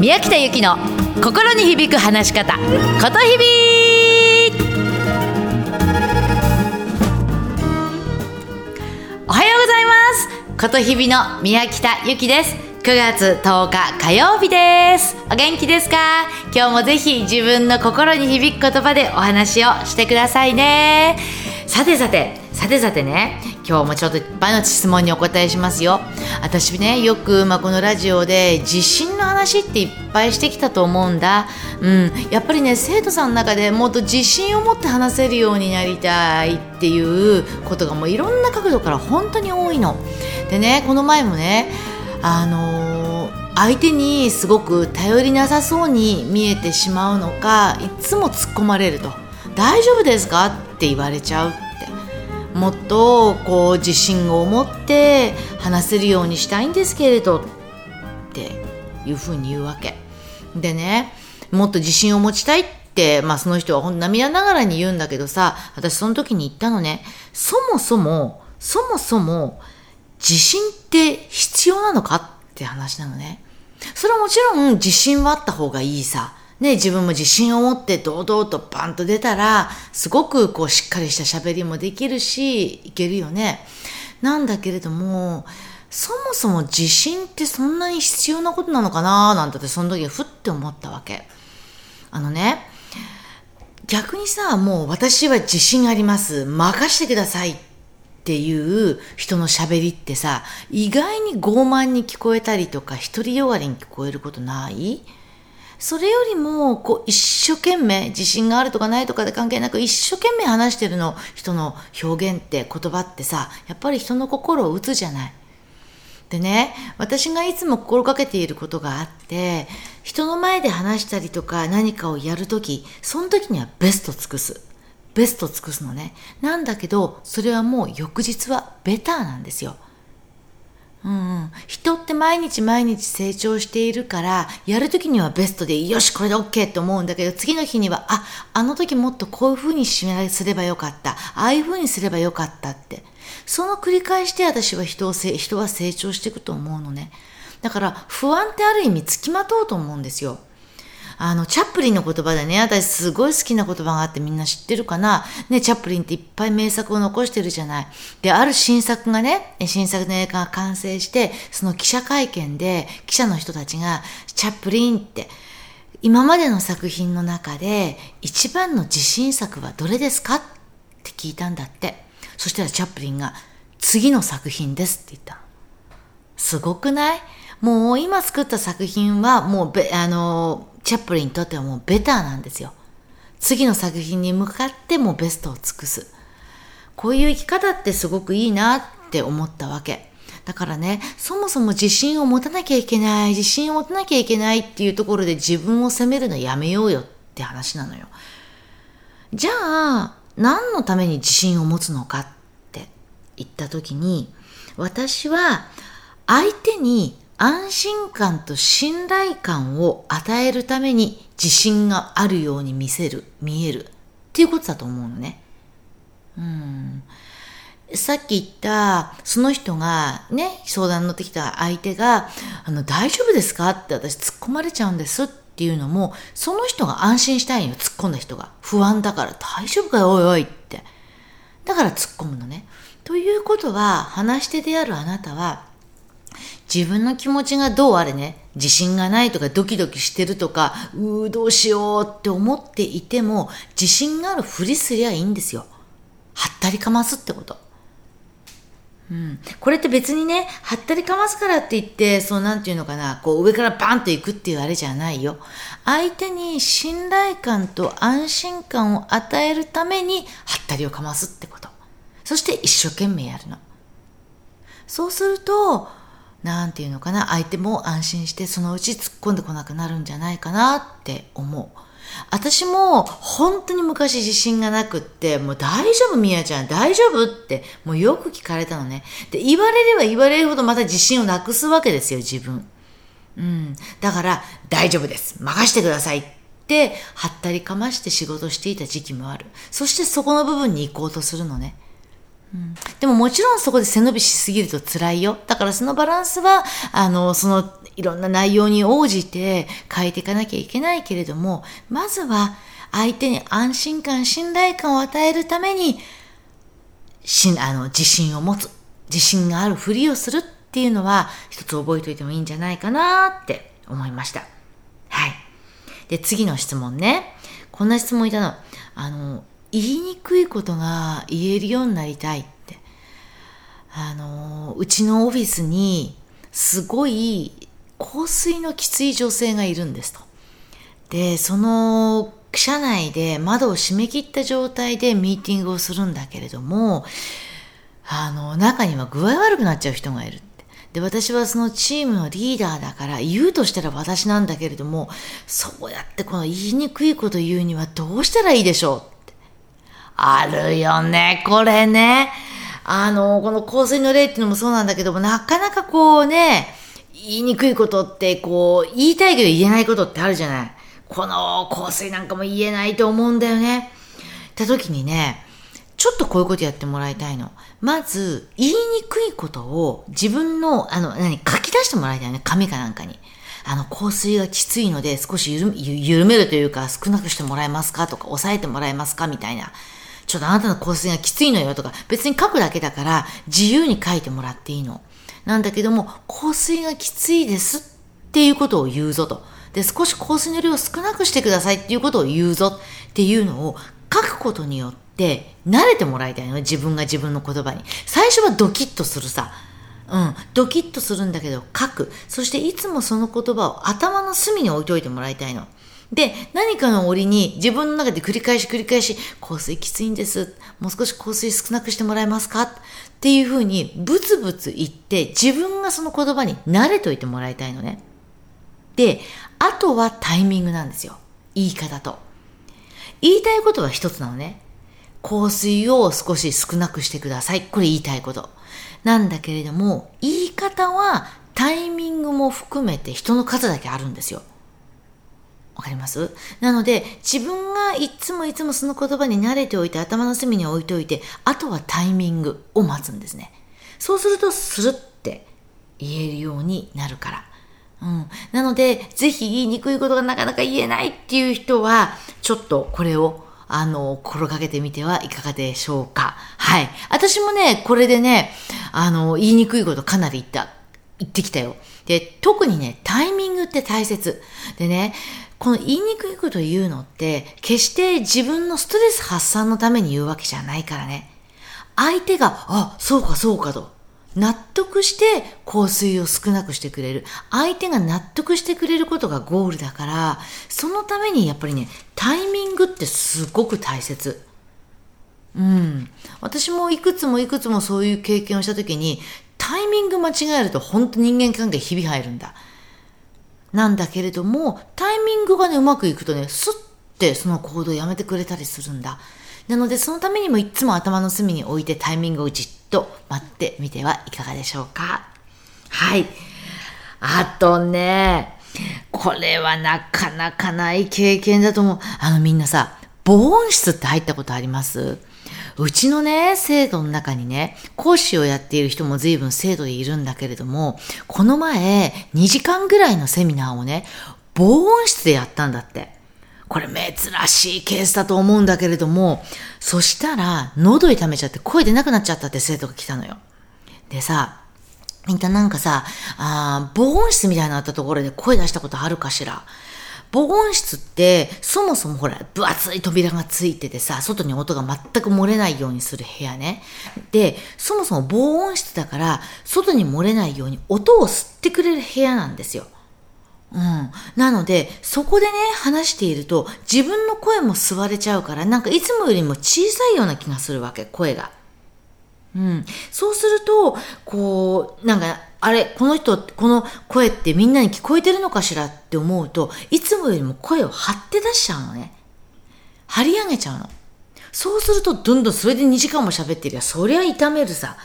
宮北由紀の心に響く話し方ことひびおはようございます。ことひびの宮北由紀です。9月10日火曜日です。お元気ですか？今日もぜひ自分の心に響く言葉でお話をしてくださいね。さてさてさてさてね。今日もちょっといっぱいの質問にお答えしますよ。私ねよく、まあ、このラジオで自信の話っていっぱいしてきたと思うんだ。うん。やっぱりね生徒さんの中でもっと自信を持って話せるようになりたいっていうことがもういろんな角度から本当に多いの。でねこの前もねあのー、相手にすごく頼りなさそうに見えてしまうのかいつも突っ込まれると「大丈夫ですか?」って言われちゃう。もっとこう自信を持って話せるようにしたいんですけれどっていうふうに言うわけ。でねもっと自信を持ちたいって、まあ、その人はほん涙ながらに言うんだけどさ私その時に言ったのね。そもそもそもそも自信って必要なのかって話なのね。それはもちろん自信はあった方がいいさ。ね、自分も自信を持って堂々とバンと出たら、すごくこうしっかりした喋りもできるし、いけるよね。なんだけれども、そもそも自信ってそんなに必要なことなのかななんてその時はふって思ったわけ。あのね、逆にさ、もう私は自信あります。任してくださいっていう人の喋りってさ、意外に傲慢に聞こえたりとか、独りよがりに聞こえることない？それよりも、こう、一生懸命、自信があるとかないとかで関係なく、一生懸命話してるの、人の表現って言葉ってさ、やっぱり人の心を打つじゃない。でね、私がいつも心がけていることがあって、人の前で話したりとか何かをやるとき、その時にはベスト尽くす。ベスト尽くすのね。なんだけど、それはもう翌日はベターなんですよ。うん、人って毎日毎日成長しているから、やるときにはベストで、よし、これで OK って思うんだけど、次の日には、あ、あの時もっとこういうふうにすればよかった。ああいうふうにすればよかったって。その繰り返しで私は人を人は成長していくと思うのね。だから、不安ってある意味つきまとうと思うんですよ。あの、チャップリンの言葉でね、私すごい好きな言葉があってみんな知ってるかな？ね、チャップリンっていっぱい名作を残してるじゃない。で、ある新作がね、新作の映画が完成して、その記者会見で記者の人たちが、チャップリンって、今までの作品の中で一番の自信作はどれですか？って聞いたんだって。そしたらチャップリンが、次の作品ですって言った。すごくない？もう今作った作品はもうべ、あの、チャップリンにとってはもうベターなんですよ。次の作品に向かってもベストを尽くす。こういう生き方ってすごくいいなって思ったわけ。だからね、そもそも自信を持たなきゃいけない、自信を持たなきゃいけないっていうところで自分を責めるのやめようよって話なのよ。じゃあ、何のために自信を持つのかって言った時に、私は相手に安心感と信頼感を与えるために自信があるように見せる、見えるっていうことだと思うのね。うん。さっき言った、その人がね、相談に乗ってきた相手が、あの、大丈夫ですかって私突っ込まれちゃうんですっていうのも、その人が安心したいのよ、突っ込んだ人が。不安だから大丈夫かよ、おいおいって。だから突っ込むのね。ということは、話し手であるあなたは、自分の気持ちがどうあれね、自信がないとかドキドキしてるとか、うーどうしようって思っていても、自信があるふりすりゃいいんですよ。はったりかますってこと。うん。これって別にね、はったりかますからって言って、そうなんていうのかな、こう上からバンと行くっていうあれじゃないよ。相手に信頼感と安心感を与えるために、はったりをかますってこと。そして一生懸命やるの。そうすると、なんていうのかな、相手も安心してそのうち突っ込んでこなくなるんじゃないかなって思う。私も本当に昔自信がなくって、もう大丈夫みやちゃん大丈夫ってもうよく聞かれたのね。で、言われれば言われるほどまた自信をなくすわけですよ、自分。うん。だから大丈夫です。任してくださいって、はったりかまして仕事していた時期もある。そしてそこの部分に行こうとするのね。うん、でももちろんそこで背伸びしすぎると辛いよ。だからそのバランスは、あの、そのいろんな内容に応じて変えていかなきゃいけないけれども、まずは相手に安心感、信頼感を与えるために、しあの自信を持つ、自信があるふりをするっていうのは一つ覚えておいてもいいんじゃないかなって思いました。はい。で、次の質問ね。こんな質問いたの。あの、言いにくいことが言えるようになりたいって。あの、うちのオフィスにすごい香水のきつい女性がいるんですと。で、その社内で窓を閉め切った状態でミーティングをするんだけれども、あの、中には具合悪くなっちゃう人がいる。で、私はそのチームのリーダーだから言うとしたら私なんだけれども、そうやってこの言いにくいこと言うにはどうしたらいいでしょう。あるよね、これね。あの、この香水の例っていうのもそうなんだけども、なかなかこうね、言いにくいことってこう、言いたいけど言えないことってあるじゃない。この香水なんかも言えないと思うんだよね。って時にね、ちょっとこういうことやってもらいたいの。まず、言いにくいことを自分の、あの、何、書き出してもらいたいね。紙かなんかに。あの、香水がきついので少し緩緩めるというか少なくしてもらえますか？とか、抑えてもらえますか？みたいな。ちょっとあなたの香水がきついのよとか、別に書くだけだから自由に書いてもらっていいの。なんだけども、香水がきついですっていうことを言うぞと。で、少し香水の量を少なくしてくださいっていうことを言うぞっていうのを書くことによって慣れてもらいたいの自分が自分の言葉に。最初はドキッとするさ。うん。ドキッとするんだけど書く。そしていつもその言葉を頭の隅に置いといてもらいたいの。で、何かの折に自分の中で繰り返し繰り返し、香水きついんです。もう少し香水少なくしてもらえますか？っていうふうにブツブツ言って自分がその言葉に慣れといてもらいたいのね。で、あとはタイミングなんですよ。言い方と。言いたいことは一つなのね。香水を少し少なくしてください。これ言いたいこと。なんだけれども、言い方はタイミングも含めて人の数だけあるんですよ。わかります？なので、自分がいつもいつもその言葉に慣れておいて頭の隅に置いておいて、あとはタイミングを待つんですね。そうすると、スルって言えるようになるから。うん。なので、ぜひ言いにくいことがなかなか言えないっていう人は、ちょっとこれを、あの、心がけてみてはいかがでしょうか。はい。私もね、これでね、あの、言いにくいことかなり言った、言ってきたよ。で、特にね、タイミングって大切。でね、この言いにくいこと言うのって、決して自分のストレス発散のために言うわけじゃないからね。相手が、あ、そうかそうかと。納得して香水を少なくしてくれる。相手が納得してくれることがゴールだから、そのためにやっぱりね、タイミングってすごく大切。うん。私もいくつもいくつもそういう経験をしたときに、タイミング間違えると本当人間関係ひび入るんだ。なんだけれども、タイミングがね、うまくいくとね、スッてその行動をやめてくれたりするんだ。なので、そのためにもいつも頭の隅に置いてタイミングをじっと待ってみてはいかがでしょうか。はい。あとね、これはなかなかない経験だと思う。あのみんなさ、防音室って入ったことあります？うちのね、生徒の中にね、講師をやっている人も随分生徒でいるんだけれども、この前、2時間ぐらいのセミナーをね、防音室でやったんだって。これ珍しいケースだと思うんだけれども、そしたら喉痛めちゃって声出なくなっちゃったって生徒が来たのよ。でさ、みんななんかさ、あ防音室みたいなのあったところで声出したことあるかしら？防音室って、そもそもほら、分厚い扉がついててさ、外に音が全く漏れないようにする部屋ね。で、そもそも防音室だから、外に漏れないように音を吸ってくれる部屋なんですよ。うん。なので、そこでね、話していると、自分の声も吸われちゃうから、なんかいつもよりも小さいような気がするわけ、声が。うん。そうすると、こう、なんか、あれ、この人、この声ってみんなに聞こえてるのかしらって思うと、いつもよりも声を張って出しちゃうのね。張り上げちゃうの。そうすると、どんどんそれで2時間も喋ってるや、そりゃ痛めるさ。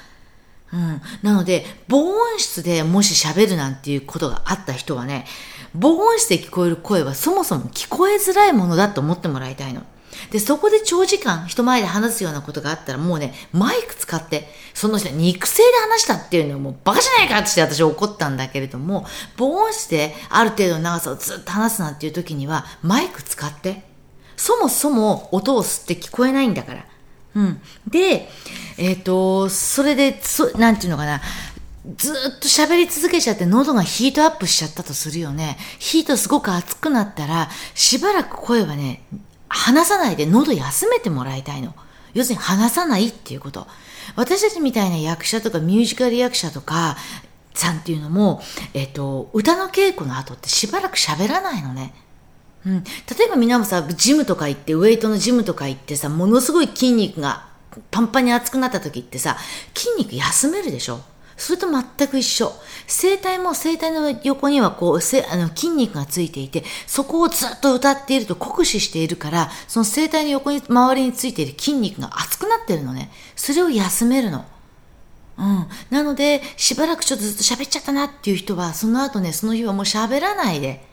うん。なので、防音室でもし喋るなんていうことがあった人はね、防音室で聞こえる声はそもそも聞こえづらいものだと思ってもらいたいの。で、そこで長時間人前で話すようなことがあったらもうね、マイク使って、その人肉声で話したっていうのはもうバカじゃないかって私は怒ったんだけれども、防音室である程度の長さをずっと話すなんていう時にはマイク使って、そもそも音を吸って聞こえないんだから。うん。で、えっ、ー、と、それで、そなんていうのかな、ずっと喋り続けちゃって喉がヒートアップしちゃったとするよね。ヒートすごく熱くなったら、しばらく声はね、話さないで喉休めてもらいたいの。要するに話さないっていうこと。私たちみたいな役者とかミュージカル役者とかさんっていうのも、えっ、と、歌の稽古の後ってしばらく喋らないのね。うん。例えばみんなもさ、ジムとか行って、ウェイトのジムとか行ってさ、ものすごい筋肉がパンパンに熱くなった時ってさ、筋肉休めるでしょそれと全く一緒。声帯も声帯の横にはこう、あの筋肉がついていて、そこをずっと歌っていると酷使しているから、その声帯の横に、周りについている筋肉が熱くなってるのね。それを休めるの。うん。なので、しばらくちょっとずっと喋っちゃったなっていう人は、その後ね、その日はもう喋らないで。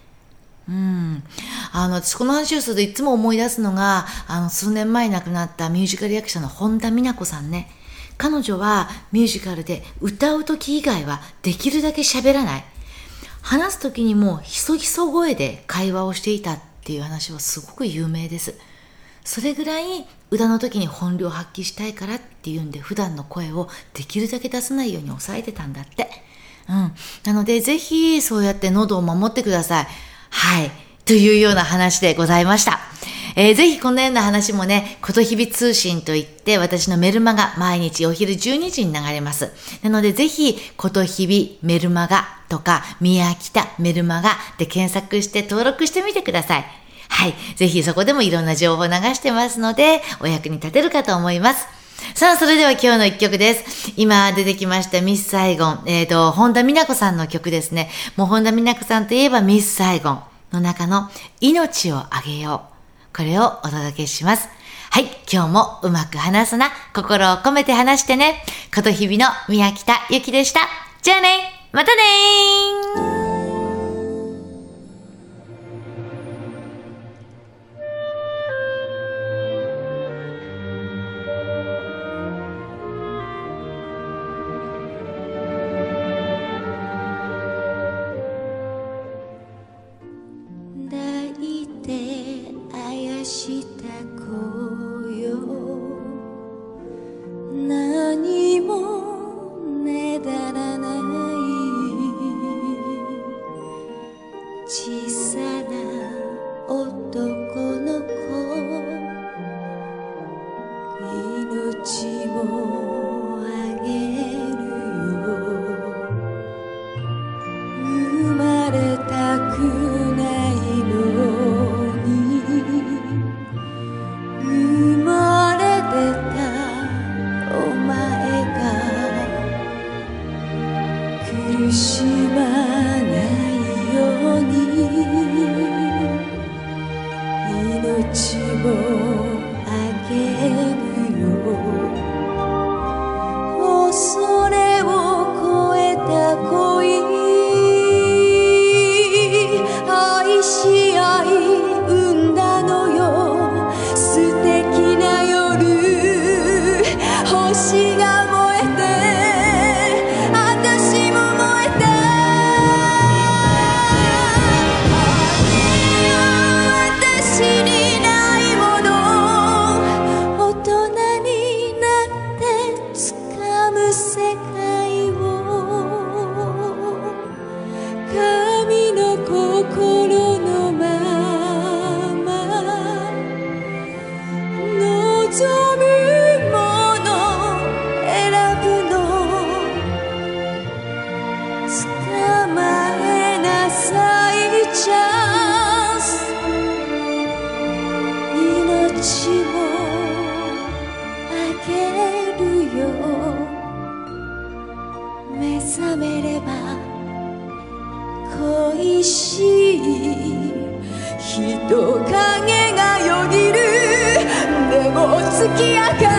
うん。あの、私この話をするといつも思い出すのが、あの、数年前に亡くなったミュージカル役者の本田美奈子さんね。彼女はミュージカルで歌う時以外はできるだけ喋らない。話す時にもひそひそ声で会話をしていたっていう話はすごく有名です。それぐらい歌の時に本領発揮したいからっていうんで普段の声をできるだけ出さないように抑えてたんだって。うん。なのでぜひそうやって喉を守ってください。はい。というような話でございました。えー、ぜひこのような話もね、ことひび通信といって私のメルマガ毎日お昼12時に流れます。なのでぜひ、ことひびメルマガとか、宮北メルマガで検索して登録してみてください。はい。ぜひそこでもいろんな情報を流してますので、お役に立てるかと思います。さあ、それでは今日の一曲です。今出てきましたミス・サイゴン。えっ、ー、と、本田美奈子さんの曲ですね。もう本田美奈子さんといえばミス・サイゴンの中の命をあげよう。これをお届けします。はい、今日もうまく話すな、心を込めて話してね。こと日々の宮北ゆきでした。じゃあね、またねー人影がよぎる。でも月明かり